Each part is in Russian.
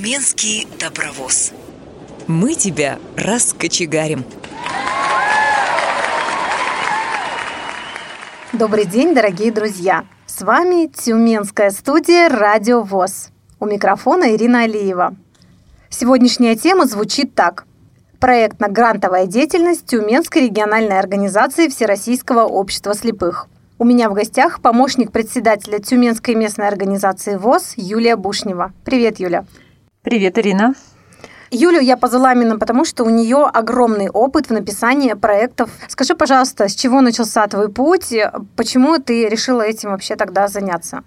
Тюменский добровоз. Мы тебя раскочегарим. Добрый день, дорогие друзья! С вами Тюменская студия «Радио ВОЗ». У микрофона Ирина Алиева. Сегодняшняя тема звучит так. Проектно-грантовая деятельность Тюменской региональной организации Всероссийского общества слепых. У меня в гостях помощник председателя Тюменской местной организации ВОЗ Юлия Бушнева. Привет, Юля. Привет, Ирина. Юлю я позвала именно потому, что у нее огромный опыт в написании проектов. Скажи, пожалуйста, с чего начался твой путь? Почему ты решила этим вообще тогда заняться?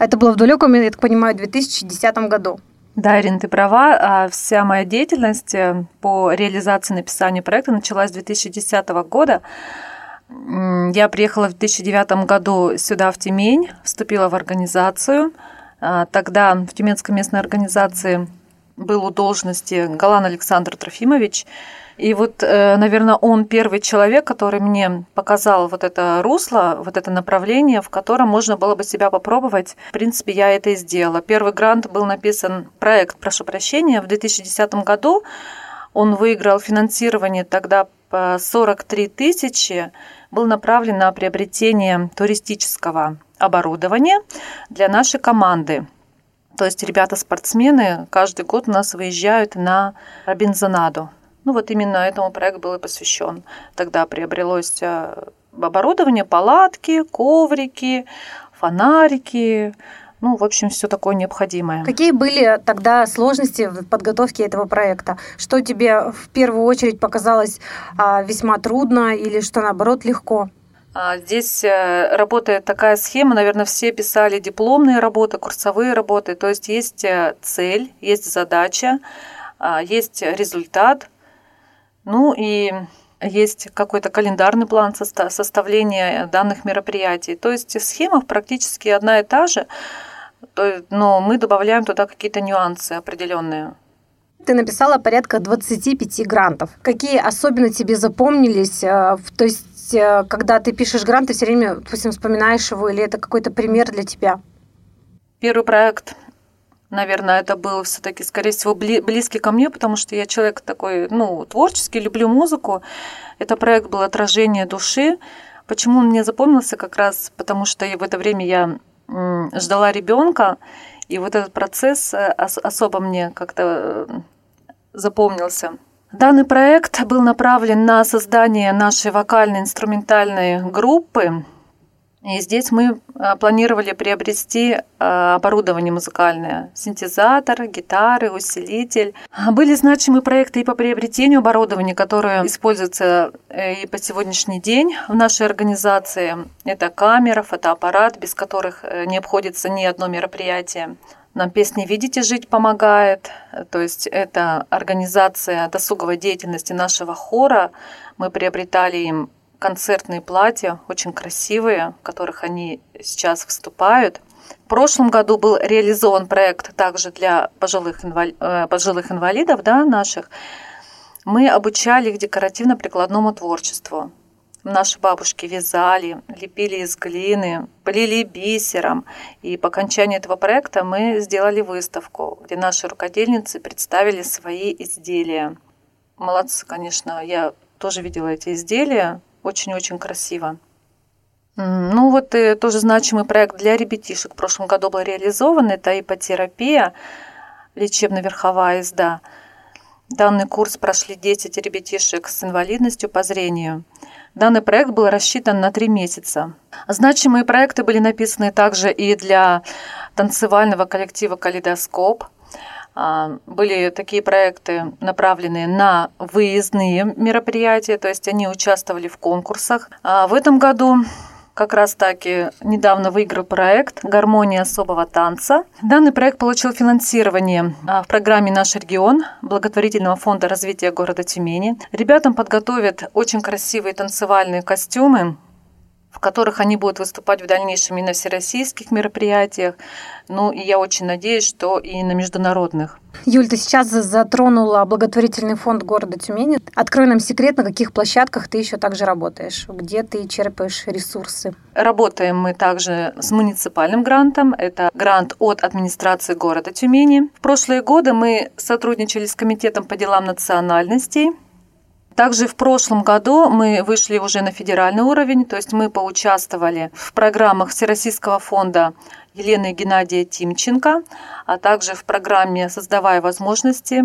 Это было в далеком, я так понимаю, 2010 году. Да, Ирина, ты права. А вся моя деятельность э, по реализации написания проекта началась с 2010 года. Я приехала в 2009 году сюда, в Тюмень, вступила в организацию. А, тогда в Тюменской местной организации был у должности Галан Александр Трофимович. И вот, э, наверное, он первый человек, который мне показал вот это русло, вот это направление, в котором можно было бы себя попробовать. В принципе, я это и сделала. Первый грант был написан, проект, прошу прощения, в 2010 году. Он выиграл финансирование тогда по 43 тысячи, был направлен на приобретение туристического оборудования для нашей команды. То есть ребята-спортсмены каждый год у нас выезжают на Робинзонаду. Ну вот именно этому проект был и посвящен. Тогда приобрелось э, оборудование, палатки, коврики, фонарики, ну, в общем, все такое необходимое. Какие были тогда сложности в подготовке этого проекта? Что тебе в первую очередь показалось а, весьма трудно или что наоборот легко? А, здесь э, работает такая схема, наверное, все писали дипломные работы, курсовые работы, то есть есть э, цель, есть задача, а, есть результат, ну и есть какой-то календарный план составления данных мероприятий. То есть схема практически одна и та же, но мы добавляем туда какие-то нюансы определенные. Ты написала порядка 25 грантов. Какие особенно тебе запомнились? Э, то есть есть, э, когда ты пишешь грант, ты все время, допустим, вспоминаешь его, или это какой-то пример для тебя? Первый проект, наверное, это был все-таки, скорее всего, близкий ко мне, потому что я человек такой, ну, творческий, люблю музыку. Это проект был «Отражение души». Почему он мне запомнился? Как раз потому, что в это время я ждала ребенка, и вот этот процесс э, особо мне как-то э, запомнился. Данный проект был направлен на создание нашей вокальной инструментальной группы. И здесь мы а, планировали приобрести а, оборудование музыкальное, синтезатор, гитары, усилитель. Были значимые проекты и по приобретению оборудования, которое используется э, и по сегодняшний день в нашей организации. Это камера, фотоаппарат, без которых э, не обходится ни одно мероприятие. Нам песни «Видите, жить» помогает. То есть это организация досуговой деятельности нашего хора. Мы приобретали им концертные платья, очень красивые, в которых они сейчас выступают. В прошлом году был реализован проект также для пожилых, инвали... Э, пожилых инвалидов да, наших. Мы обучали их декоративно-прикладному творчеству. Наши бабушки вязали, лепили из глины, плели бисером. И по окончании этого проекта мы сделали выставку, где наши рукодельницы представили свои изделия. Молодцы, конечно, я тоже видела эти изделия. Очень-очень красиво. Ну вот и тоже значимый проект для ребятишек в прошлом году был реализован. Это ипотерапия, лечебно-верховая езда. Данный курс прошли 10 ребятишек с инвалидностью по зрению. Данный проект был рассчитан на три месяца. Значимые проекты были написаны также и для танцевального коллектива «Калейдоскоп». А, были такие проекты, направленные на выездные мероприятия, то есть они участвовали в конкурсах. А в этом году как раз таки недавно выиграл проект «Гармония особого танца». Данный проект получил финансирование а, в программе «Наш регион» благотворительного фонда развития города Тюмени. Ребятам подготовят очень красивые танцевальные костюмы, в которых они будут выступать в дальнейшем и на всероссийских мероприятиях. Ну и я очень надеюсь, что и на международных. Юль, ты сейчас затронула благотворительный фонд города Тюмени. Открой нам секрет, на каких площадках ты еще также работаешь, где ты черпаешь ресурсы. Работаем мы также с муниципальным грантом. Это грант от администрации города Тюмени. В прошлые годы мы сотрудничали с Комитетом по делам национальностей. Также в прошлом году мы вышли уже на федеральный уровень, то есть мы поучаствовали в программах Всероссийского фонда Елены Геннадия Тимченко, а также в программе «Создавая возможности»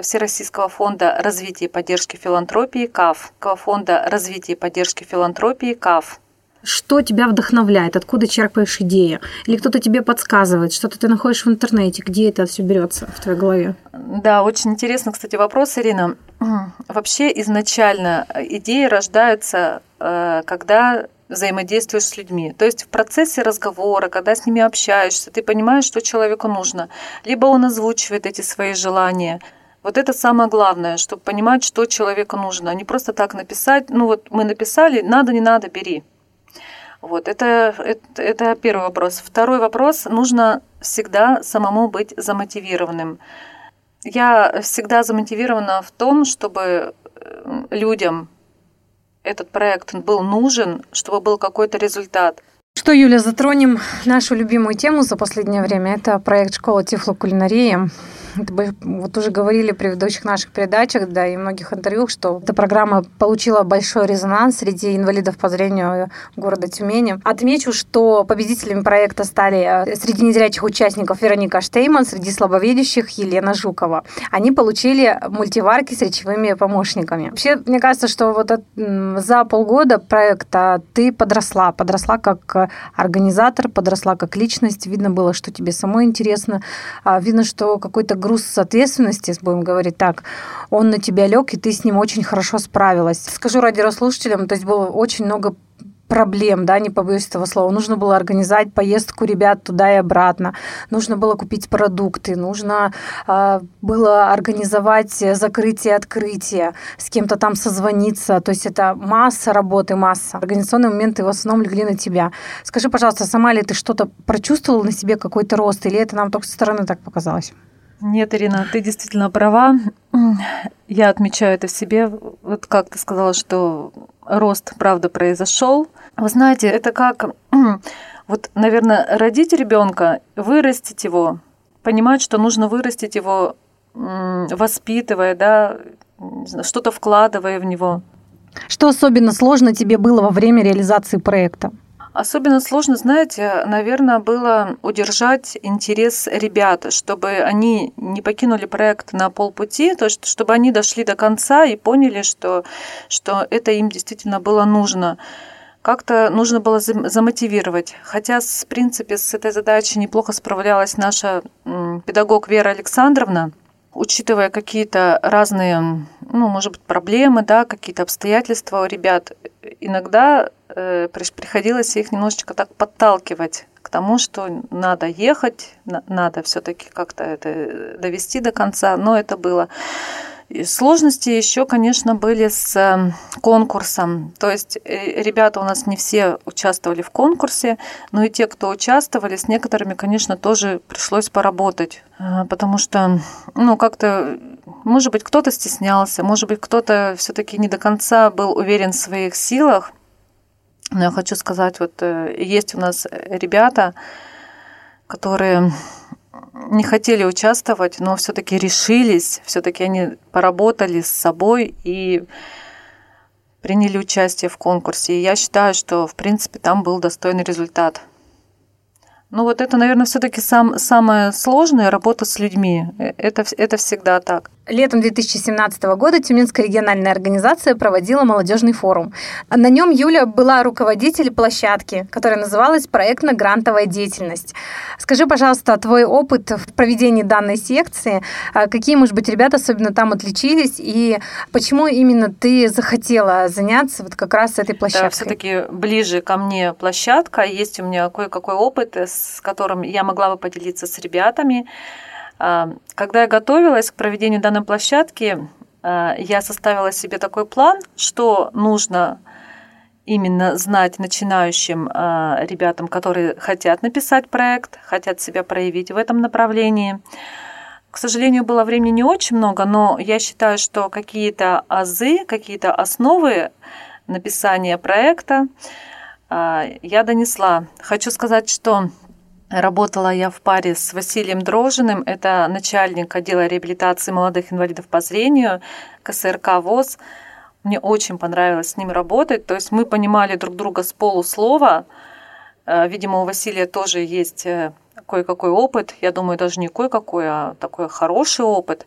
Всероссийского фонда развития и поддержки филантропии КАФ, фонда развития и поддержки филантропии КАФ. Что тебя вдохновляет? Откуда черпаешь идеи? Или кто-то тебе подсказывает? Что-то ты находишь в интернете? Где это все берется в твоей голове? Да, очень интересно, кстати, вопрос, Ирина. Вообще изначально идеи рождаются, э, когда взаимодействуешь с людьми. То есть в процессе разговора, когда с ними общаешься, ты понимаешь, что человеку нужно. Либо он озвучивает эти свои желания. Вот это самое главное, чтобы понимать, что человеку нужно. А не просто так написать, ну вот мы написали, надо, не надо, бери. Вот, это, это, это первый вопрос. Второй вопрос, нужно всегда самому быть замотивированным. Я всегда замотивирована в том, чтобы э, людям этот проект был нужен, чтобы был какой-то результат. Что, Юля, затронем нашу любимую тему за последнее время. Это проект «Школа тифлокулинарии». Вот уже говорили в предыдущих наших передачах, да, и многих интервью, что эта программа получила большой резонанс среди инвалидов по зрению города Тюмени. Отмечу, что победителями проекта стали э, среди незрячих участников Вероника Штейман, среди слабовидящих Елена Жукова. Они получили мультиварки с речевыми помощниками. Вообще, мне кажется, что вот за полгода проекта ты подросла, подросла как организатор, подросла как личность. Видно было, что тебе самой интересно. А видно, что какой-то груз ответственности, будем говорить так, он на тебя лег, и ты с ним очень хорошо справилась. Скажу радиослушателям, то есть было очень много проблем, да, не побоюсь этого слова. Нужно было организовать поездку ребят туда и обратно. Нужно было купить продукты, нужно э, было организовать закрытие, открытие, с кем-то там созвониться. То есть это масса работы, масса. Организационные моменты в основном легли на тебя. Скажи, пожалуйста, сама ли ты что-то прочувствовала на себе, какой-то рост, или это нам только со стороны так показалось? Нет, Ирина, ты действительно права. Я отмечаю это в себе. Вот как ты сказала, что рост, правда, произошел. Вы знаете, это как, вот, наверное, родить ребенка, вырастить его, понимать, что нужно вырастить его, воспитывая, да, что-то вкладывая в него. Что особенно сложно тебе было во время реализации проекта? Особенно сложно, знаете, наверное, было удержать интерес ребят, чтобы они не покинули проект на полпути, то есть чтобы они дошли до конца и поняли, что, что это им действительно было нужно. Как-то нужно было замотивировать. Хотя, в принципе, с этой задачей неплохо справлялась наша педагог Вера Александровна, учитывая какие-то разные, ну, может быть, проблемы, да, какие-то обстоятельства у ребят, иногда э, приходилось их немножечко так подталкивать к тому, что надо ехать, надо все-таки как-то это довести до конца, но это было. Сложности еще, конечно, были с эм, конкурсом. То есть э, ребята у нас не все участвовали в конкурсе, но и те, кто участвовали, с некоторыми, конечно, тоже пришлось поработать. Э, потому что, ну, как-то, может быть, кто-то стеснялся, может быть, кто-то все-таки не до конца был уверен в своих силах. Но я хочу сказать, вот э, есть у нас ребята, которые не хотели участвовать, но все-таки решились, все-таки они поработали с собой и приняли участие в конкурсе. И я считаю, что, в принципе, там был достойный результат. Ну вот это, наверное, все-таки сам, самая сложная работа с людьми. Э, это, это всегда так. Летом 2017 года Тюменская региональная организация проводила молодежный форум. На нем Юля была руководитель площадки, которая называлась «Проектно-грантовая деятельность». Скажи, пожалуйста, твой опыт в проведении данной секции, а какие, может быть, ребята особенно там отличились, и почему именно ты захотела заняться вот как раз этой площадкой? Да, все-таки ближе ко мне площадка, есть у меня кое-какой опыт, с которым я могла бы поделиться с ребятами. А, когда я готовилась к проведению данной площадки, а, я составила себе такой план, что нужно именно знать начинающим э, ребятам, которые хотят написать проект, хотят себя проявить в этом направлении. К сожалению, было времени не очень много, но я считаю, что какие-то азы, какие-то основы написания проекта я донесла. Хочу сказать, что Работала я в паре с Василием Дрожиным, это начальник отдела реабилитации молодых инвалидов по зрению КСРК ВОЗ. Мне очень понравилось с ним работать. То есть мы понимали друг друга с полуслова. Э, видимо, у Василия тоже есть э, кое-какой опыт. Я думаю, даже не кое-какой, а такой хороший опыт.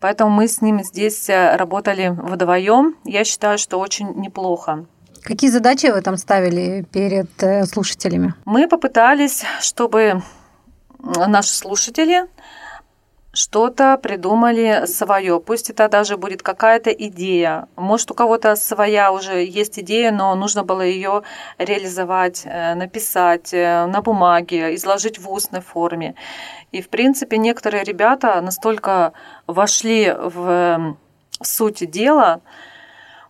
Поэтому мы с ним здесь э, работали вдвоем. Я считаю, что очень неплохо. Какие задачи вы там ставили перед слушателями? Мы попытались, чтобы наши слушатели что-то придумали свое. Пусть это даже будет какая-то идея. Может, у кого-то своя уже есть идея, но нужно было ее реализовать, э, написать э, на бумаге, изложить в устной форме. И, в принципе, некоторые ребята настолько вошли в суть дела,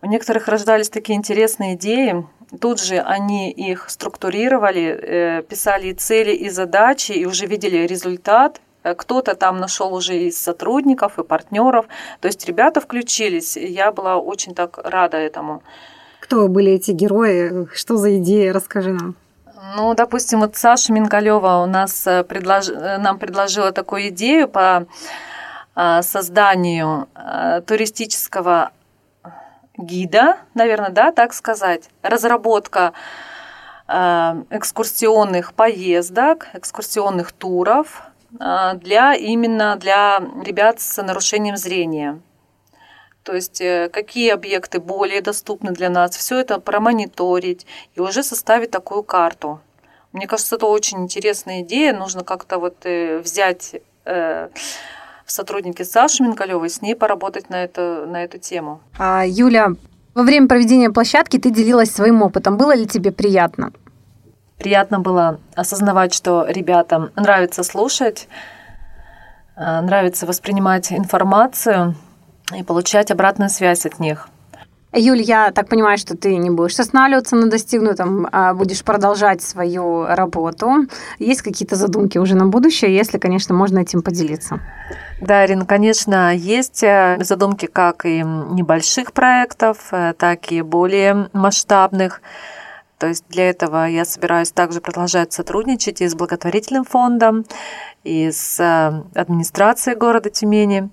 у некоторых рождались такие интересные идеи, Тут же они их структурировали, э, писали цели и задачи, и уже видели результат, Э, кто-то там нашел уже из сотрудников и партнеров. То есть ребята включились. Я была очень так рада этому. Кто были эти герои? Что за идея? Расскажи нам. Ну, допустим, вот Саша Мингалева у нас э, предлож... Нам предложила такую идею по созданию туристического гида, наверное, да, так сказать, разработка экскурсионных поездок, экскурсионных туров, а, для именно для ребят с нарушением зрения. То есть э, какие объекты более доступны для нас, все это промониторить и уже составить такую карту. Мне кажется, это очень интересная идея. Нужно как-то вот э, взять э, в сотрудники Саши Минкалевой, с ней поработать на, это, на эту тему. А, Юля, во время проведения площадки ты делилась своим опытом. Было ли тебе приятно? Приятно было осознавать, что ребятам нравится слушать, э, нравится воспринимать информацию и получать обратную связь от них. Юль, я так понимаю, что ты не будешь останавливаться на достигнутом, а будешь продолжать свою работу. Есть какие-то задумки уже на будущее, если, конечно, можно этим поделиться? Да, Ирина, конечно, есть э, задумки как и небольших проектов, э, так и более масштабных. То есть для этого я собираюсь также продолжать сотрудничать и с благотворительным фондом, и с э, администрацией города Тюмени.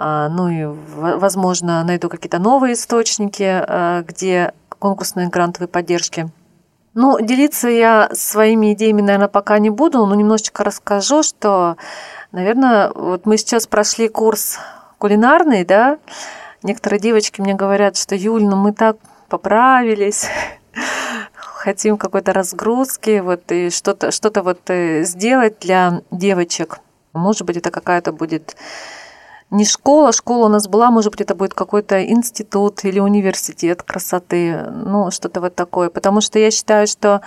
А, ну и, возможно, найду какие-то новые источники, э, где конкурсные грантовые поддержки. Ну, делиться я своими идеями, наверное, пока не буду, но немножечко расскажу, что, наверное, вот мы сейчас прошли курс кулинарный, да, некоторые девочки мне говорят, что Юль, ну мы так поправились, хотим какой-то разгрузки, вот и что-то что вот э, сделать для девочек. Может быть, это какая-то будет не школа, школа у нас была, может быть, это будет какой-то институт или университет красоты, ну, что-то вот такое. Потому что я считаю, что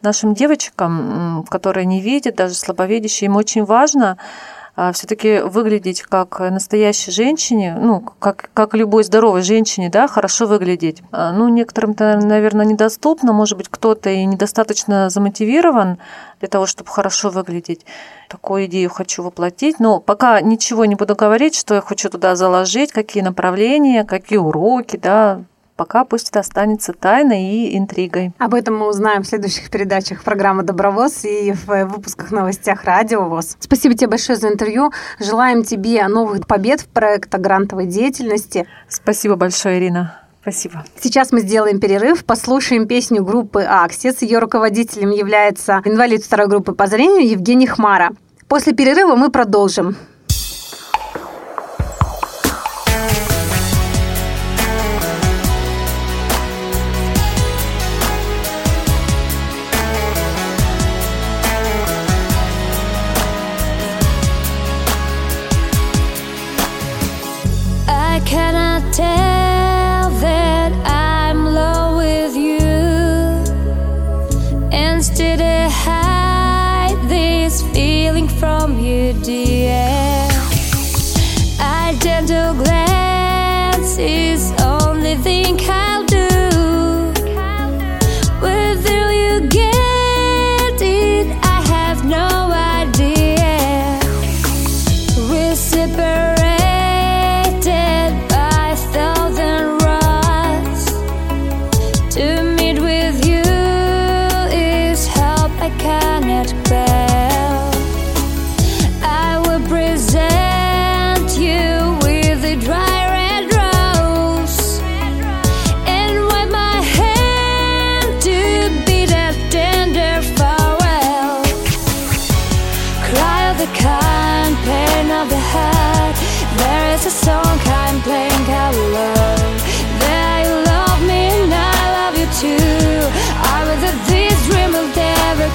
нашим девочкам, которые не видят, даже слабовидящие, им очень важно все-таки выглядеть как настоящей женщине, ну, как, как любой здоровой женщине, да, хорошо выглядеть. А, ну, некоторым-то, наверное, недоступно, может быть, кто-то и недостаточно замотивирован для того, чтобы хорошо выглядеть. Такую идею хочу воплотить, но пока ничего не буду говорить, что я хочу туда заложить, какие направления, какие уроки, да, Пока пусть это останется тайной и интригой. Об этом мы узнаем в следующих передачах программы «Добровоз» и в выпусках новостях «Радио ВОЗ». Спасибо тебе большое за интервью. Желаем тебе новых побед в проекте грантовой деятельности. Спасибо большое, Ирина. Спасибо. Сейчас мы сделаем перерыв, послушаем песню группы «Аксис». Ее руководителем является инвалид второй группы по зрению Евгений Хмара. После перерыва мы продолжим.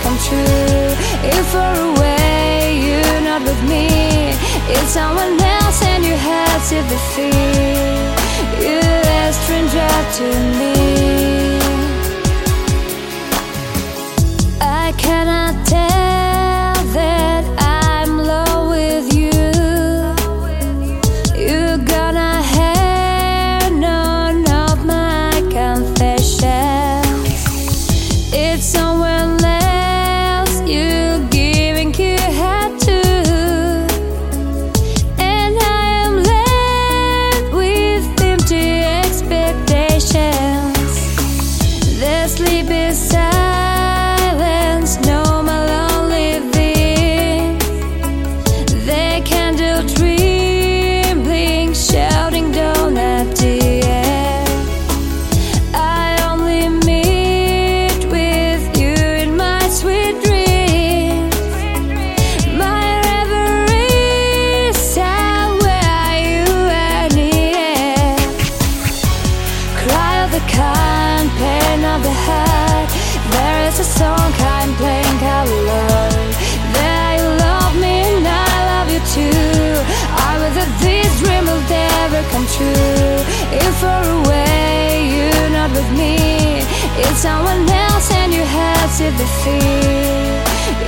Come true. If far away, you're not with me. It's someone else and you have to the feel. You're a stranger to me. Far away, you're not with me. It's someone else and you have to the feel.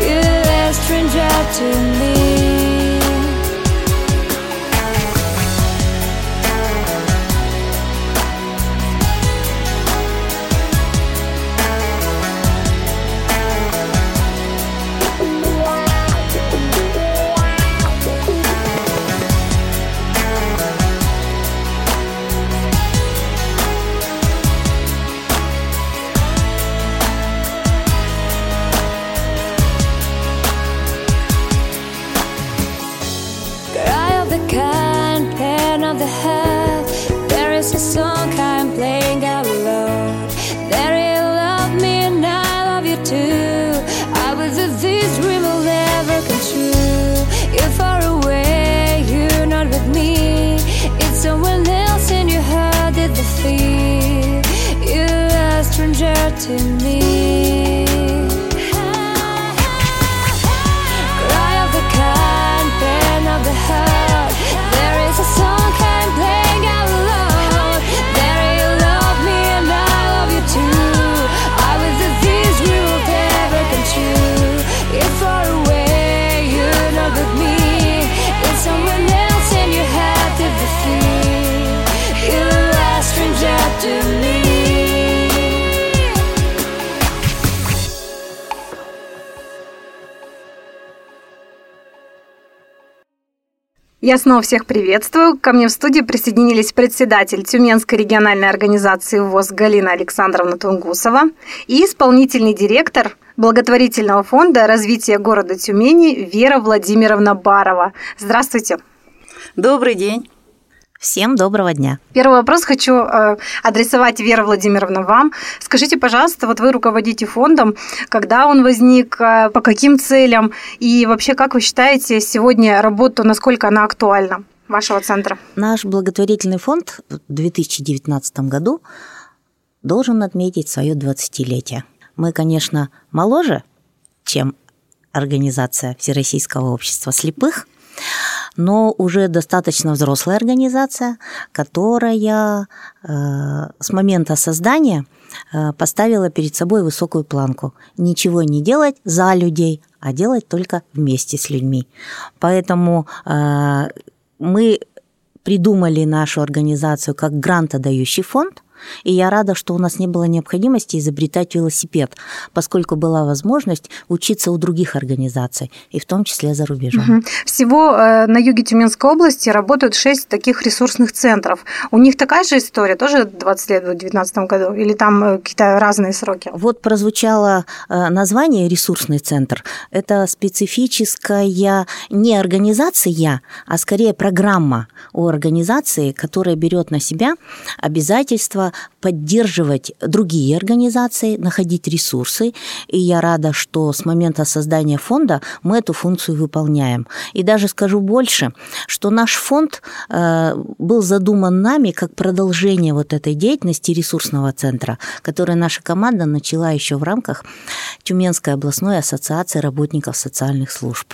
You're a stranger to me. Я снова всех приветствую. Ко мне в студии присоединились председатель Тюменской региональной организации ВОЗ Галина Александровна Тунгусова и исполнительный директор благотворительного фонда развития города Тюмени Вера Владимировна Барова. Здравствуйте. Добрый день. Всем доброго дня. Первый вопрос хочу э, адресовать, Вера Владимировна, вам. Скажите, пожалуйста, вот вы руководите фондом, когда он возник, э, по каким целям и вообще, как вы считаете сегодня работу, насколько она актуальна вашего центра? Наш благотворительный фонд в 2019 году должен отметить свое 20-летие. Мы, конечно, моложе, чем организация Всероссийского общества слепых, но уже достаточно взрослая организация, которая э, с момента создания э, поставила перед собой высокую планку. Ничего не делать за людей, а делать только вместе с людьми. Поэтому э, мы придумали нашу организацию как грантодающий фонд, и я рада, что у нас не было необходимости изобретать велосипед, поскольку была возможность учиться у других организаций, и в том числе за рубежом. Угу. Всего э, на юге Тюменской области работают шесть таких ресурсных центров. У них такая же история, тоже 20 лет в 2019 году, или там э, какие-то разные сроки? Вот прозвучало э, название «ресурсный центр». Это специфическая не организация, а скорее программа у организации, которая берет на себя обязательства поддерживать другие организации, находить ресурсы. И я рада, что с момента создания фонда мы эту функцию выполняем. И даже скажу больше, что наш фонд э, был задуман нами как продолжение вот этой деятельности ресурсного центра, который наша команда начала еще в рамках Тюменской областной ассоциации работников социальных служб.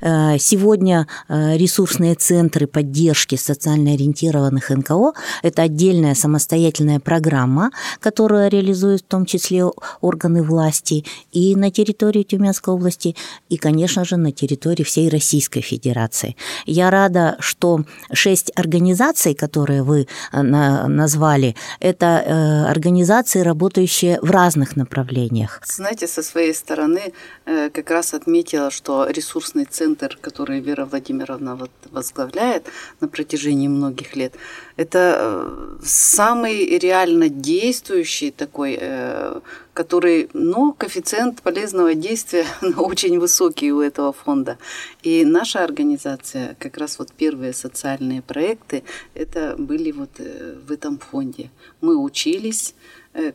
Э, сегодня э, ресурсные центры поддержки социально ориентированных НКО – это отдельная самостоятельная программа, которую реализуют в том числе органы власти и на территории Тюменской области, и, конечно же, на территории всей Российской Федерации. Я рада, что шесть организаций, которые вы э, назвали, это организации, работающие в разных направлениях. Знаете, со своей стороны как раз отметила, что ресурсный центр, который Вера Владимировна возглавляет на протяжении многих лет, это э, самый реально действующий такой, э, который, ну, коэффициент полезного действия очень высокий у этого фонда. И наша организация, как раз вот первые социальные проекты, это были вот э, в этом фонде. Мы учились,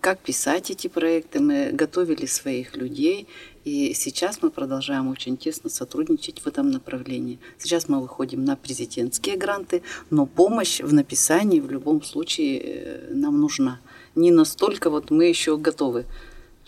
как писать эти проекты, мы готовили своих людей, и сейчас мы продолжаем очень тесно сотрудничать в этом направлении. Сейчас мы выходим на президентские гранты, но помощь в написании в любом случае э, нам нужна. Не настолько вот мы еще готовы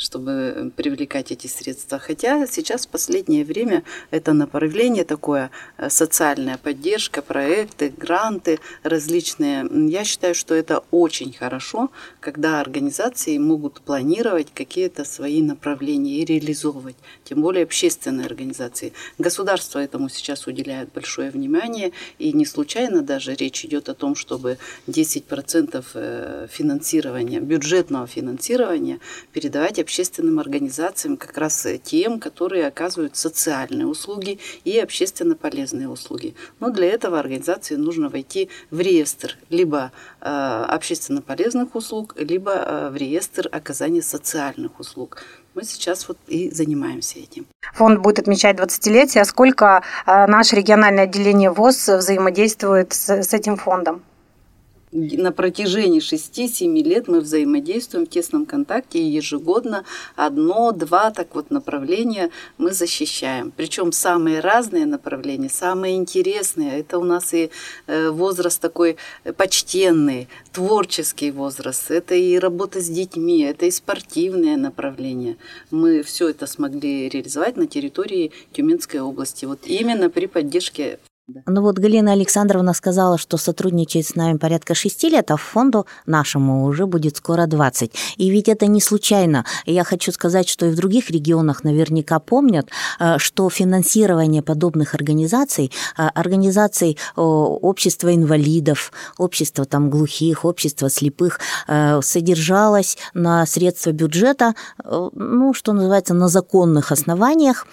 чтобы привлекать эти средства. Хотя сейчас в последнее время это направление такое, э, социальная поддержка, проекты, гранты различные. Я считаю, что это очень хорошо, когда организации могут планировать какие-то свои направления и реализовывать, тем более общественные организации. Государство этому сейчас уделяет большое внимание, и не случайно даже речь идет о том, чтобы 10% э, финансирования, бюджетного финансирования передавать общественным организациям, как раз тем, которые оказывают социальные услуги и общественно полезные услуги. Но для этого организации нужно войти в реестр либо э, общественно полезных услуг, либо э, в реестр оказания социальных услуг. Мы сейчас вот и занимаемся этим. Фонд будет отмечать 20-летие. Сколько э, наше региональное отделение ВОЗ взаимодействует с, с этим фондом? На протяжении 6-7 лет мы взаимодействуем в тесном контакте и ежегодно одно-два так вот направления мы защищаем. Причем самые разные направления, самые интересные. Это у нас и э, возраст такой почтенный, творческий возраст, это и работа с детьми, это и спортивные направления. Мы все это смогли реализовать на территории Тюменской области. Вот именно при поддержке ну вот Галина Александровна сказала, что сотрудничает с нами порядка шести лет, а фонду нашему уже будет скоро 20. И ведь это не случайно. Я хочу сказать, что и в других регионах наверняка помнят, э, что финансирование подобных организаций, э, организаций общества инвалидов, общества там глухих, общества слепых, э, содержалось на средства бюджета, ну, что называется, на законных основаниях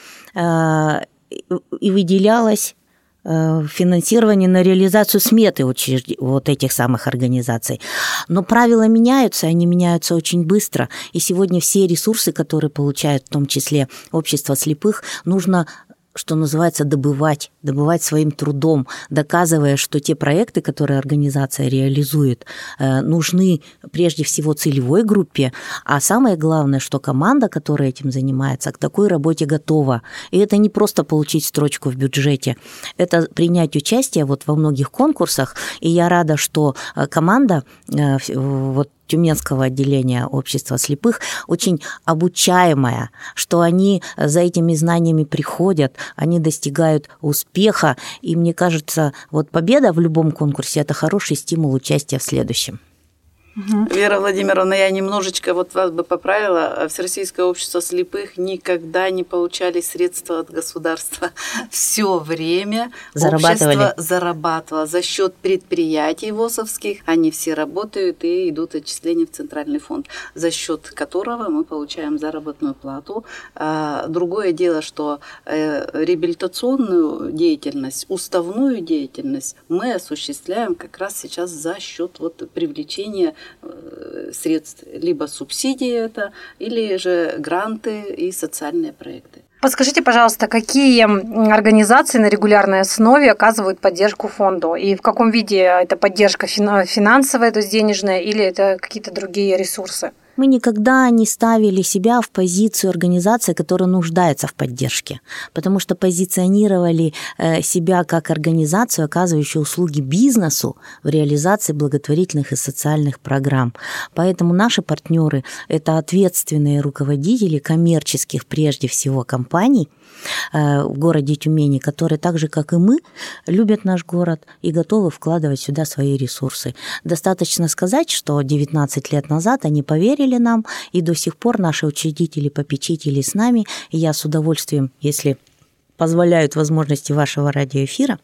и выделялось финансирование на реализацию сметы вот этих самых организаций. Но правила меняются, они меняются очень быстро. И сегодня все ресурсы, которые получают в том числе общество слепых, нужно что называется, добывать, добывать своим трудом, доказывая, что те проекты, которые организация реализует, э, нужны прежде всего целевой группе, а самое главное, что команда, которая этим занимается, к такой работе готова. И это не просто получить строчку в бюджете, это принять участие вот во многих конкурсах, и я рада, что э, команда э, вот Тюменского отделения общества слепых очень обучаемая, что они за этими знаниями приходят, они достигают успеха, и мне кажется, вот победа в любом конкурсе – это хороший стимул участия в следующем. Угу. Вера Владимировна, я немножечко вот вас бы поправила. Всероссийское общество слепых никогда не получали средства от государства. Все время общество зарабатывало за счет предприятий ВОСовских. Они все работают и идут отчисления в Центральный фонд, за счет которого мы получаем заработную плату. А, другое дело, что э, реабилитационную деятельность, уставную деятельность мы осуществляем как раз сейчас за счет вот привлечения средств, либо субсидии это, или же гранты и социальные проекты. Подскажите, пожалуйста, какие организации на регулярной основе оказывают поддержку фонду? И в каком виде это поддержка финансовая, то есть денежная, или это какие-то другие ресурсы? Мы никогда не ставили себя в позицию организации, которая нуждается в поддержке, потому что позиционировали э, себя как организацию, оказывающую услуги бизнесу в реализации благотворительных и социальных программ. Поэтому наши партнеры – это ответственные руководители коммерческих, прежде всего, компаний, в городе Тюмени, которые так же, как и мы, любят наш город и готовы вкладывать сюда свои ресурсы. Достаточно сказать, что 19 лет назад они поверили нам, и до сих пор наши учредители, попечители с нами, и я с удовольствием, если позволяют возможности вашего радиоэфира,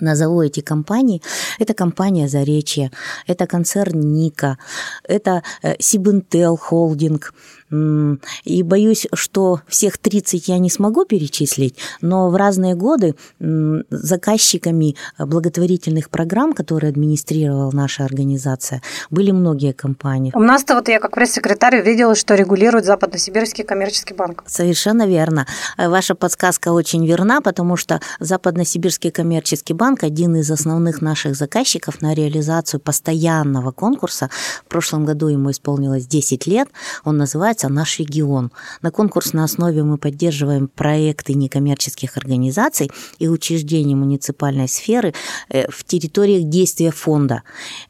назову эти компании. Это компания «Заречье», это концерн «Ника», это э, Сибинтел Холдинг, и боюсь, что всех 30 я не смогу перечислить, но в разные годы заказчиками благотворительных программ, которые администрировала наша организация, были многие компании. У нас-то вот я как пресс-секретарь видела, что регулирует Западно-Сибирский коммерческий банк. Совершенно верно. Ваша подсказка очень верна, потому что Западно-Сибирский коммерческий банк один из основных наших заказчиков на реализацию постоянного конкурса. В прошлом году ему исполнилось 10 лет. Он называется называется «Наш регион». На конкурсной основе мы поддерживаем проекты некоммерческих организаций и учреждений муниципальной сферы э, в территориях действия фонда,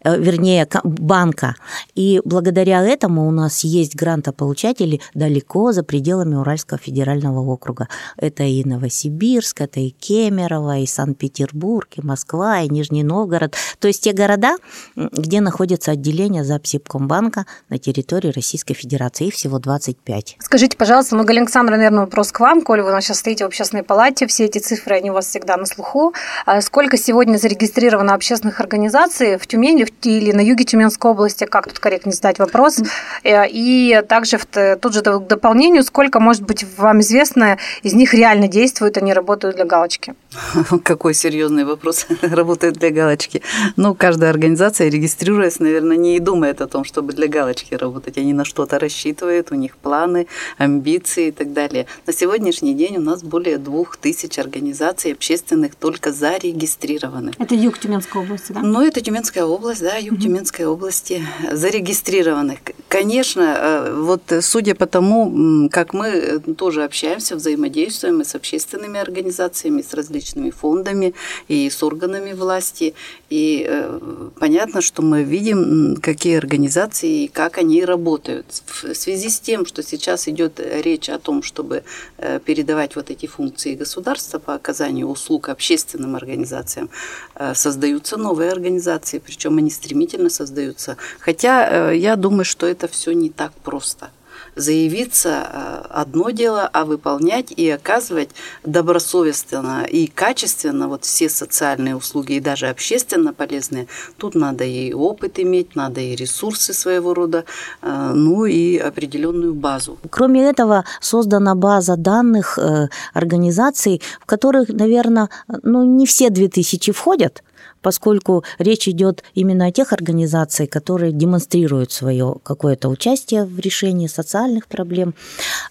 э, вернее, банка. И благодаря этому у нас есть грантополучатели далеко за пределами Уральского федерального округа. Это и Новосибирск, это и Кемерово, и Санкт-Петербург, и Москва, и Нижний Новгород. То есть те города, где находятся отделения Запсибкомбанка на территории Российской Федерации. Их всего 25. Скажите, пожалуйста, ну, Галина Александровна, наверное, вопрос к вам, коль вы у нас сейчас стоите в общественной палате, все эти цифры, они у вас всегда на слуху. А сколько сегодня зарегистрировано общественных организаций в Тюмени или на юге Тюменской области, как тут корректно задать вопрос? Э, и также тут же к дополнению, сколько, может быть, вам известно, из них реально действуют, они работают для галочки? Какой серьезный вопрос. работают для галочки. Ну, каждая организация, регистрируясь, наверное, не думает о том, чтобы для галочки работать. Они на что-то рассчитывают, у них планы, амбиции и так далее. На сегодняшний день у нас более двух тысяч организаций общественных только зарегистрированы. Это юг Тюменской области, да? Ну, это Тюменская область, да, юг угу. Тюменской области зарегистрированы. Конечно, э, вот судя по тому, как мы тоже общаемся, взаимодействуем и с общественными организациями, с различными фондами и с органами власти, и э, понятно, что мы видим, какие организации и как они работают. В связи с тем, что сейчас идет речь о том, чтобы э, передавать вот эти функции государства по оказанию услуг общественным организациям, э, создаются новые организации, причем они стремительно создаются. Хотя э, я думаю, что это все не так просто заявиться э, одно дело, а выполнять и оказывать добросовестно и качественно вот все социальные услуги и даже общественно полезные. Тут надо и опыт иметь, надо и ресурсы своего рода, э, ну и определенную базу. Кроме этого, создана база данных э, организаций, в которых, наверное, ну, не все 2000 входят, поскольку речь идет именно о тех организациях, которые демонстрируют свое какое-то участие в решении социальных проблем.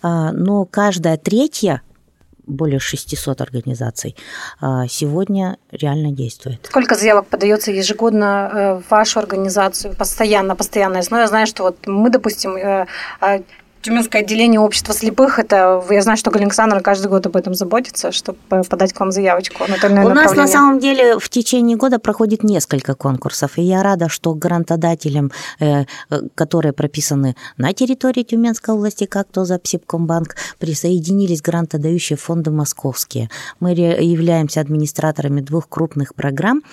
А, но каждая третья более 600 организаций а, сегодня реально действует. Сколько заявок подается ежегодно э, в вашу организацию постоянно, постоянная основе? Я знаю, что вот мы, допустим, э, а, Тюменское отделение общества слепых, это я знаю, что Александр каждый год об этом заботится, чтобы подать к вам заявочку. У нас на самом деле в течение года проходит несколько конкурсов, и я рада, что грантодателям, э, которые прописаны на территории Тюменской области, как то за Псипкомбанк, присоединились грантодающие фонды московские. Мы являемся администраторами двух крупных программ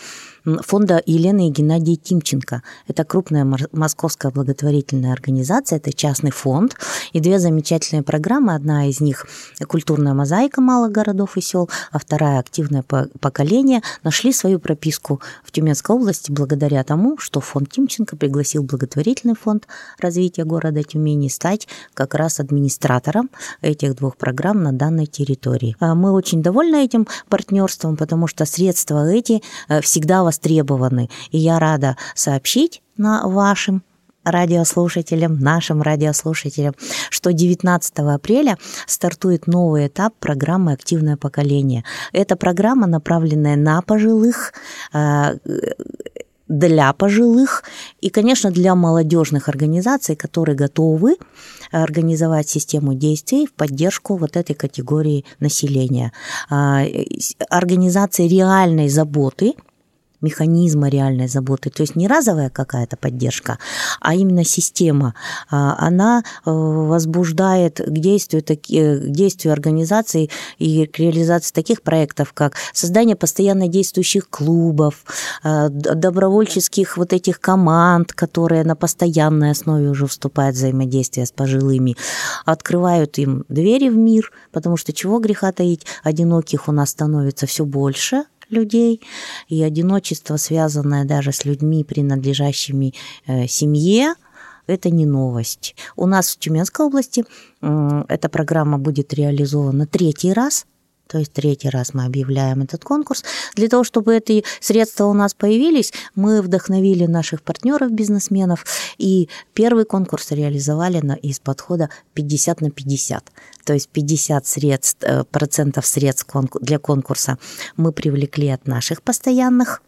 фонда Елены и Геннадия Тимченко. Это крупная московская благотворительная организация, это частный фонд. И две замечательные программы. Одна из них «Культурная мозаика малых городов и сел», а вторая «Активное поколение» нашли свою прописку в Тюменской области благодаря тому, что фонд Тимченко пригласил благотворительный фонд развития города Тюмени стать как раз администратором этих двух программ на данной территории. А мы очень довольны этим партнерством, потому что средства эти э, всегда востребованы. И я рада сообщить на вашем радиослушателям, нашим радиослушателям, что 19 апреля стартует новый этап программы «Активное поколение». Это программа, направленная на пожилых, э, для пожилых и, конечно, для молодежных организаций, которые готовы организовать систему действий в поддержку вот этой категории населения. А, организации реальной заботы – механизма реальной заботы, то есть не разовая какая-то поддержка, а именно система, а, она э, возбуждает к действию, к действию организаций и к реализации таких проектов, как создание постоянно действующих клубов, э, добровольческих вот этих команд, которые на постоянной основе уже вступают в взаимодействие с пожилыми, открывают им двери в мир, потому что чего греха таить, одиноких у нас становится все больше – людей, и одиночество, связанное даже с людьми, принадлежащими э, семье, это не новость. У нас в Тюменской области эта программа будет реализована третий раз – то есть третий раз мы объявляем этот конкурс. Для того, чтобы эти средства у нас появились, мы вдохновили наших партнеров, бизнесменов, и первый конкурс реализовали на, из подхода 50 на 50. То есть 50 средств, э, процентов средств для конкурса мы привлекли от наших постоянных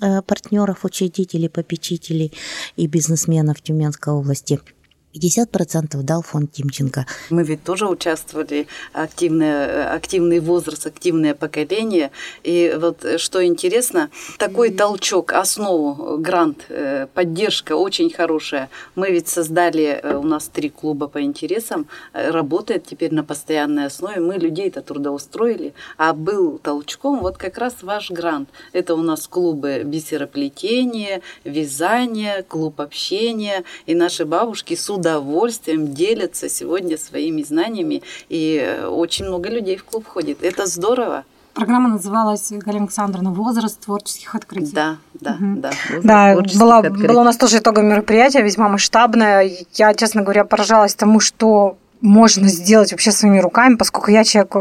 э, партнеров, учредителей, попечителей и бизнесменов Тюменской области – 50% дал фонд Тимченко. Мы ведь тоже участвовали, активное, активный возраст, активное поколение. И вот что интересно, такой толчок, основу, грант, э, поддержка очень хорошая. Мы ведь создали, э, у нас три клуба по интересам, э, работает теперь на постоянной основе. Мы людей это трудоустроили, а был толчком вот как раз ваш грант. Это у нас клубы бисероплетения, вязания, клуб общения. И наши бабушки с удовольствием делятся сегодня своими знаниями, и э, очень много людей в клуб ходит. Это здорово. Программа называлась Галина Александровна «Возраст творческих открытий». Да, да, угу. да. Да, была, было у нас тоже итоговое мероприятие, весьма масштабное. Я, честно говоря, поражалась тому, что можно сделать вообще своими руками, поскольку я человек,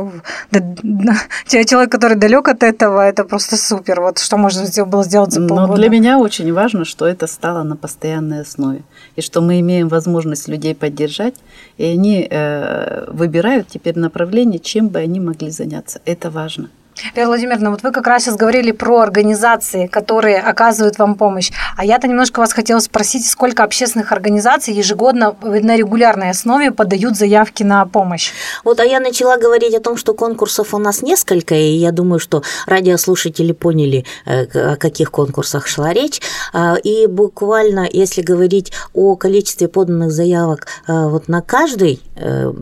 человек, который далек от этого, это просто супер. Вот что можно было сделать за полгода. Но для меня очень важно, что это стало на постоянной основе, и что мы имеем возможность людей поддержать, и они э, выбирают теперь направление, чем бы они могли заняться. Это важно. Вера Владимировна, вот вы как раз сейчас говорили про организации, которые оказывают вам помощь. А я-то немножко вас хотела спросить, сколько общественных организаций ежегодно на регулярной основе подают заявки на помощь? Вот, а я начала говорить о том, что конкурсов у нас несколько, и я думаю, что радиослушатели поняли, э, о каких конкурсах шла речь. А, и буквально, если говорить о количестве поданных заявок э, вот на каждый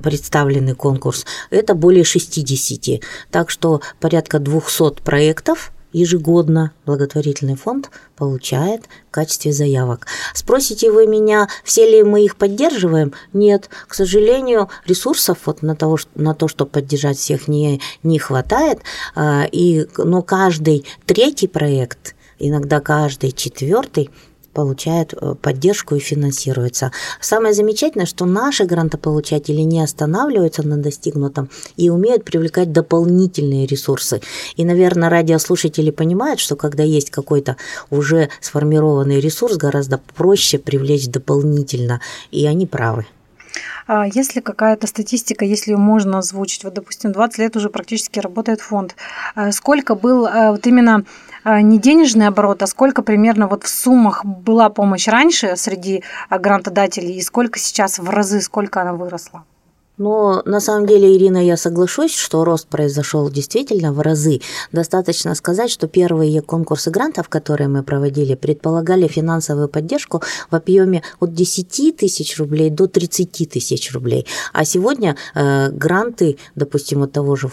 представленный конкурс, это более 60. Так что порядка порядка 200 проектов ежегодно благотворительный фонд получает в качестве заявок. Спросите вы меня, все ли мы их поддерживаем? Нет, к сожалению, ресурсов вот на, того, на то, чтобы поддержать всех, не, не хватает. А, и, но каждый третий проект, иногда каждый четвертый получают э, поддержку и финансируются. Самое замечательное, что наши грантополучатели не останавливаются на достигнутом и умеют привлекать дополнительные ресурсы. И, наверное, радиослушатели понимают, что когда есть какой-то уже сформированный ресурс, гораздо проще привлечь дополнительно, и они правы. А есть ли какая-то статистика, если можно озвучить? Вот, допустим, 20 лет уже практически работает фонд. А сколько был а, вот именно не денежный оборот, а сколько примерно вот в суммах была помощь раньше среди грантодателей и сколько сейчас в разы, сколько она выросла? Но на самом деле, Ирина, я соглашусь, что рост произошел действительно в разы. Достаточно сказать, что первые конкурсы грантов, которые мы проводили, предполагали финансовую поддержку в объеме от 10 тысяч рублей до 30 тысяч рублей. А сегодня э, гранты, допустим, от того же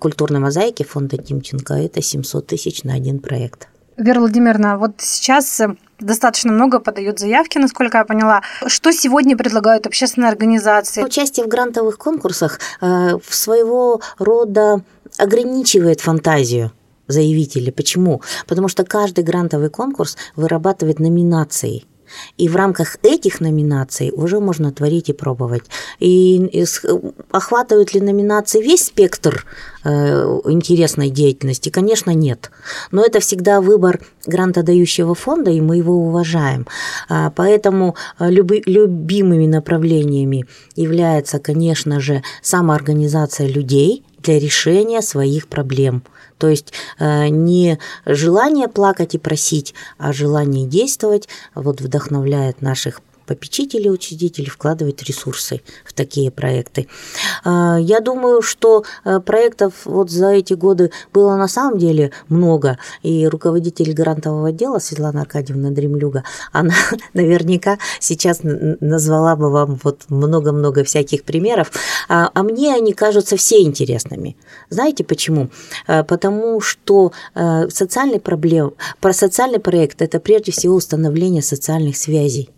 культурной мозаики фонда Тимченко, это 700 тысяч на один проект. Вера Владимировна, вот сейчас э, достаточно много подают заявки, насколько я поняла. Что сегодня предлагают общественные организации? Участие в грантовых конкурсах э, своего рода ограничивает фантазию заявителей. Почему? Потому что каждый грантовый конкурс вырабатывает номинации – И в рамках этих номинаций уже можно творить и пробовать. И, и охватывают ли номинации весь спектр э, интересной деятельности? Конечно, нет. Но это всегда выбор грантодающего фонда, и мы его уважаем. А, поэтому э, люби, любимыми направлениями является, конечно же, самоорганизация людей для решения своих проблем – то есть э, не желание плакать и просить, а желание действовать вот вдохновляет наших попечители, учредители вкладывать ресурсы в такие проекты. А, я думаю, что э, проектов вот за эти годы было на самом деле много, и руководитель грантового отдела Светлана Аркадьевна Дремлюга, она наверняка сейчас назвала бы вам вот много-много всяких примеров, а, а мне они кажутся все интересными. Знаете почему? Э, потому что э, социальный проблем, про социальный проект это прежде всего установление социальных связей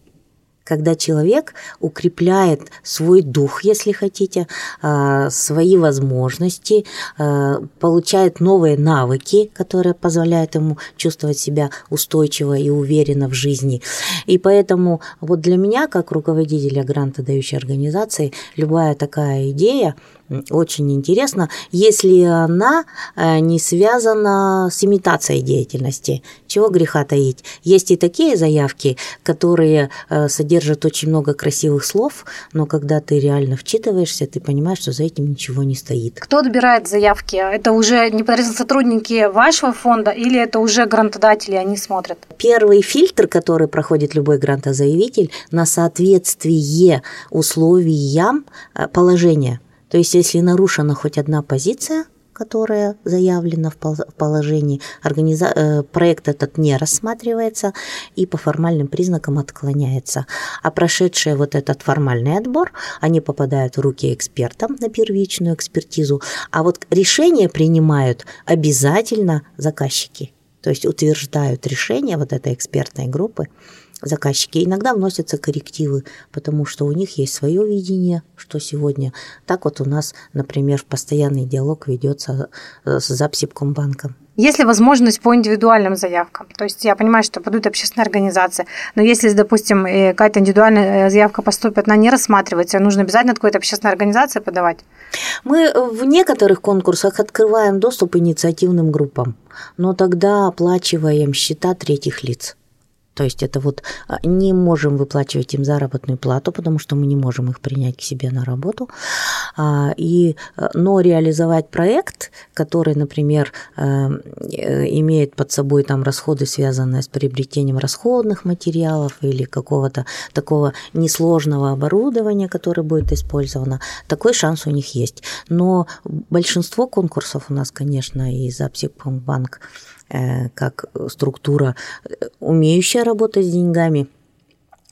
когда человек укрепляет свой дух, если хотите, а, свои возможности, а, получает новые навыки, которые позволяют ему чувствовать себя устойчиво и уверенно в жизни. И поэтому вот для меня, как руководителя грантодающей организации, любая такая идея – очень интересно, если она э, не связана с имитацией деятельности. Чего греха таить? Есть и такие заявки, которые э, содержат очень много красивых слов, но когда ты реально вчитываешься, ты понимаешь, что за этим ничего не стоит. Кто отбирает заявки? Это уже непосредственно сотрудники вашего фонда или это уже грантодатели, они смотрят? Первый фильтр, который проходит любой грантозаявитель, на соответствие условиям э, положения то есть, если нарушена хоть одна позиция, которая заявлена в положении, организа... Э, проект этот не рассматривается и по формальным признакам отклоняется. А прошедшие вот этот формальный отбор, они попадают в руки экспертам на первичную экспертизу, а вот решение принимают обязательно заказчики, то есть утверждают решение вот этой экспертной группы заказчики. Иногда вносятся коррективы, потому что у них есть свое видение, что сегодня. Так вот у нас, например, постоянный диалог ведется э, с Запсибкомбанком. Есть ли возможность по индивидуальным заявкам? То есть я понимаю, что подают общественные организации, но если, допустим, э, какая-то индивидуальная э, заявка поступит, она не рассматривается, нужно обязательно какой-то общественной организации подавать? Мы в некоторых конкурсах открываем доступ инициативным группам, но тогда оплачиваем счета третьих лиц. То есть это вот а, не можем выплачивать им заработную плату, потому что мы не можем их принять к себе на работу. А, и, а, но реализовать проект, который, например, э, имеет под собой там расходы, связанные с приобретением расходных материалов или какого-то такого несложного оборудования, которое будет использовано, такой шанс у них есть. Но большинство конкурсов у нас, конечно, и за Психбанк Э, как структура, э, умеющая работать с деньгами,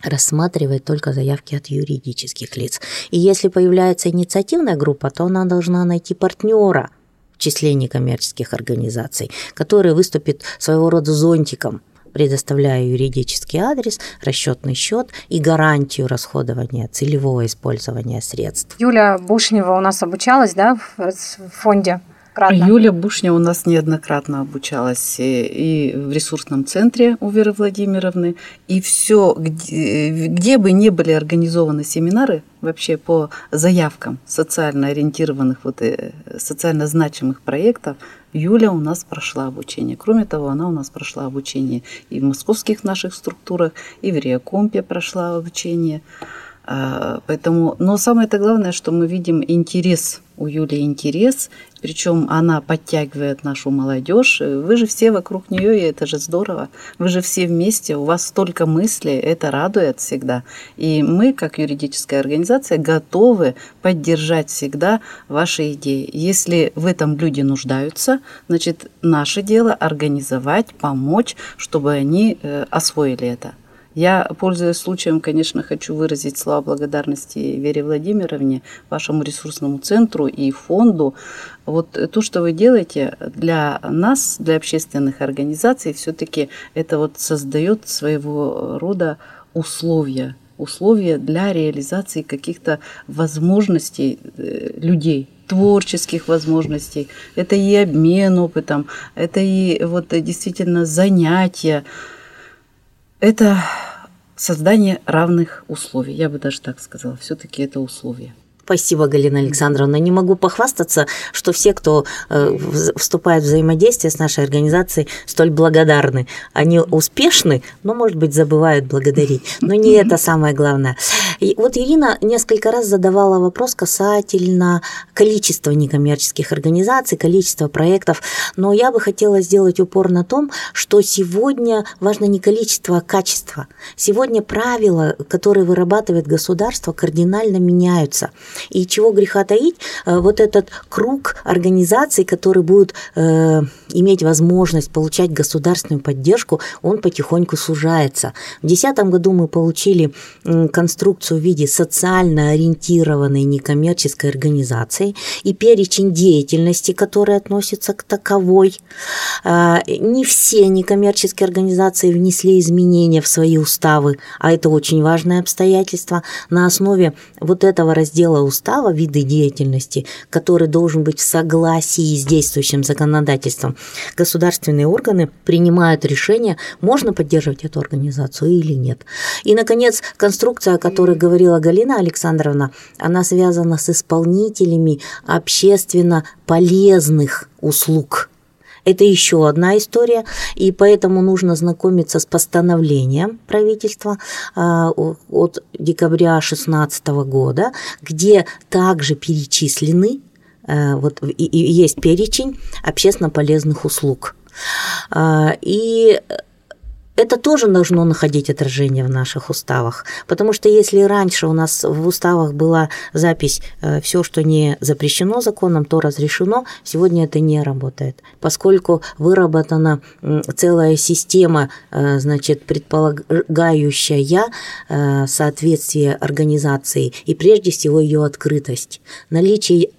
рассматривает только заявки от юридических лиц. И если появляется инициативная группа, то она должна найти партнера в числе некоммерческих организаций, который выступит своего рода зонтиком, предоставляя юридический адрес, расчетный счет и гарантию расходования, целевого использования средств. Юля Бушнева у нас обучалась да, в фонде неоднократно. Юля Бушня у нас неоднократно обучалась и в ресурсном центре у Веры Владимировны, и все, где, где бы ни были организованы семинары вообще по заявкам социально ориентированных, вот, э, социально значимых проектов, Юля у нас прошла обучение. Кроме того, она у нас прошла обучение и в московских наших структурах, и в Реакомпе прошла обучение. А, поэтому, но самое-то главное, что мы видим интерес у Юли интерес, причем она подтягивает нашу молодежь. Вы же все вокруг нее, и это же здорово. Вы же все вместе, у вас столько мыслей, это радует всегда. И мы, как юридическая организация, готовы поддержать всегда ваши идеи. Если в этом люди нуждаются, значит, наше дело организовать, помочь, чтобы они э, освоили это. Я, пользуясь случаем, конечно, хочу выразить слова благодарности Вере Владимировне, вашему ресурсному центру и фонду. Вот то, что вы делаете для нас, для общественных организаций, все-таки это вот создает своего рода условия, условия для реализации каких-то возможностей э, людей, творческих возможностей. Это и обмен опытом, это и вот действительно занятия. Это создание равных условий. Я бы даже так сказала. Все-таки это условия. Спасибо, Галина Александровна. Не могу похвастаться, что все, кто э, вступает в взаимодействие с нашей организацией, столь благодарны. Они успешны, но, может быть, забывают благодарить. Но не это самое главное. И вот Ирина несколько раз задавала вопрос касательно количества некоммерческих организаций, количества проектов. Но я бы хотела сделать упор на том, что сегодня важно не количество, а качество. Сегодня правила, которые вырабатывает государство, кардинально меняются. И чего греха таить, э, вот этот круг организаций, которые будут э, иметь возможность получать государственную поддержку, он потихоньку сужается. В 2010 году мы получили конструкцию в виде социально ориентированной некоммерческой организации и перечень деятельности, которые относятся к таковой. Э, не все некоммерческие организации внесли изменения в свои уставы, а это очень важное обстоятельство. На основе вот этого раздела устава виды деятельности, который должен быть в согласии с действующим законодательством, государственные органы принимают решение, можно поддерживать эту организацию или нет. И, наконец, конструкция, о которой говорила Галина Александровна, она связана с исполнителями общественно полезных услуг это еще одна история, и поэтому нужно знакомиться с постановлением правительства а, от декабря 2016 года, где также перечислены, э, вот и есть перечень общественно полезных услуг. А, и это тоже должно находить отражение в наших уставах. Потому что если раньше у нас в уставах была запись э, все, что не запрещено законом, то разрешено, сегодня это не работает. Поскольку выработана целая система, э, значит, предполагающая э, соответствие организации и прежде всего ее открытость. Наличие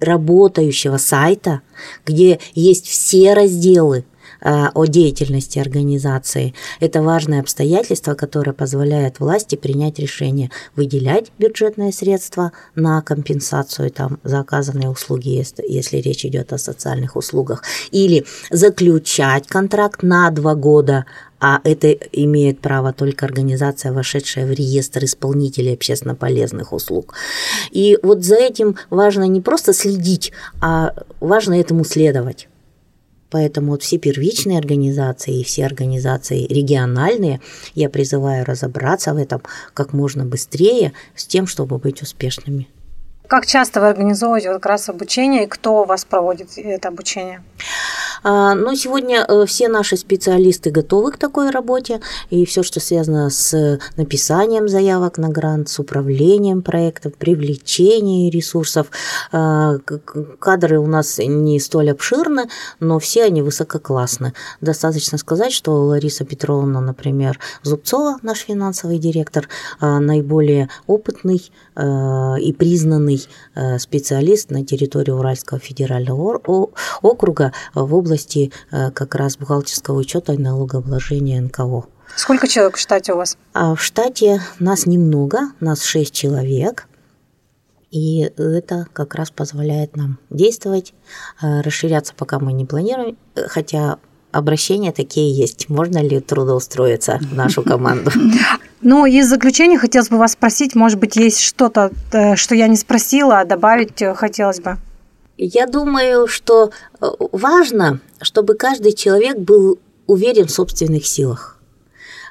работающего сайта, где есть все разделы о деятельности организации. Это важное обстоятельство, которое позволяет власти принять решение выделять бюджетные средства на компенсацию там, за оказанные услуги, если речь идет о социальных услугах, или заключать контракт на два года а это имеет право только организация, вошедшая в реестр исполнителей общественно полезных услуг. И вот за этим важно не просто следить, а важно этому следовать. Поэтому вот все первичные организации и все организации региональные, я призываю разобраться в этом как можно быстрее с тем, чтобы быть успешными. Как часто вы организовываете как раз обучение и кто у вас проводит это обучение? А, но сегодня э, все наши специалисты готовы к такой работе, и все, что связано с написанием заявок на грант, с управлением проектов, привлечением ресурсов. А, кадры у нас не столь обширны, но все они высококлассны. Достаточно сказать, что Лариса Петровна, например, Зубцова, наш финансовый директор, а, наиболее опытный и признанный специалист на территории Уральского федерального округа в области э, как раз бухгалтерского учета и налогообложения НКО. Сколько человек в штате у вас? А в штате нас немного, нас 6 человек. И это как раз позволяет нам действовать, э, расширяться пока мы не планируем, хотя обращения такие есть. Можно ли трудоустроиться в нашу команду? Ну, из заключения хотелось бы вас спросить, может быть, есть что-то, э, что я не спросила, а добавить хотелось бы. Я думаю, что э, важно, чтобы каждый человек был уверен в собственных силах.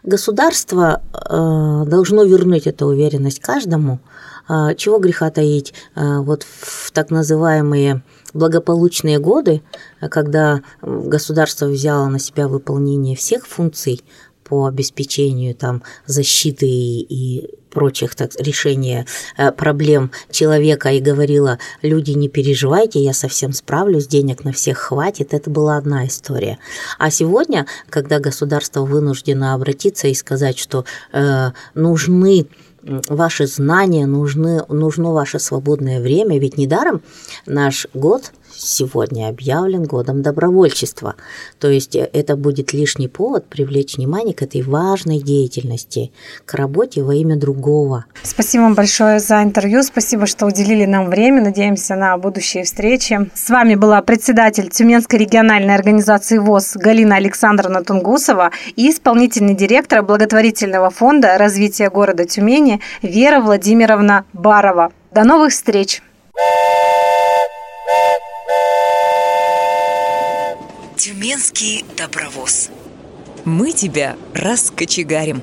Государство э, должно вернуть эту уверенность каждому. Э, чего греха таить? Вот в так называемые благополучные годы, когда государство взяло на себя выполнение всех функций по обеспечению там, защиты и прочих так, решения э, проблем человека и говорила, люди, не переживайте, я совсем справлюсь, денег на всех хватит, это была одна история. А сегодня, когда государство вынуждено обратиться и сказать, что э, нужны ваши знания, нужны, нужно ваше свободное время, ведь недаром наш год сегодня объявлен годом добровольчества. То есть э, это будет лишний повод привлечь внимание к этой важной деятельности, к работе во имя другого. Спасибо вам большое за интервью. Спасибо, что уделили нам время. Надеемся на будущие встречи. С вами была председатель Тюменской региональной организации ВОЗ Галина Александровна Тунгусова и исполнительный директор благотворительного фонда развития города Тюмени Вера Владимировна Барова. До новых встреч! Тюменский добровоз. Мы тебя раскочегарим.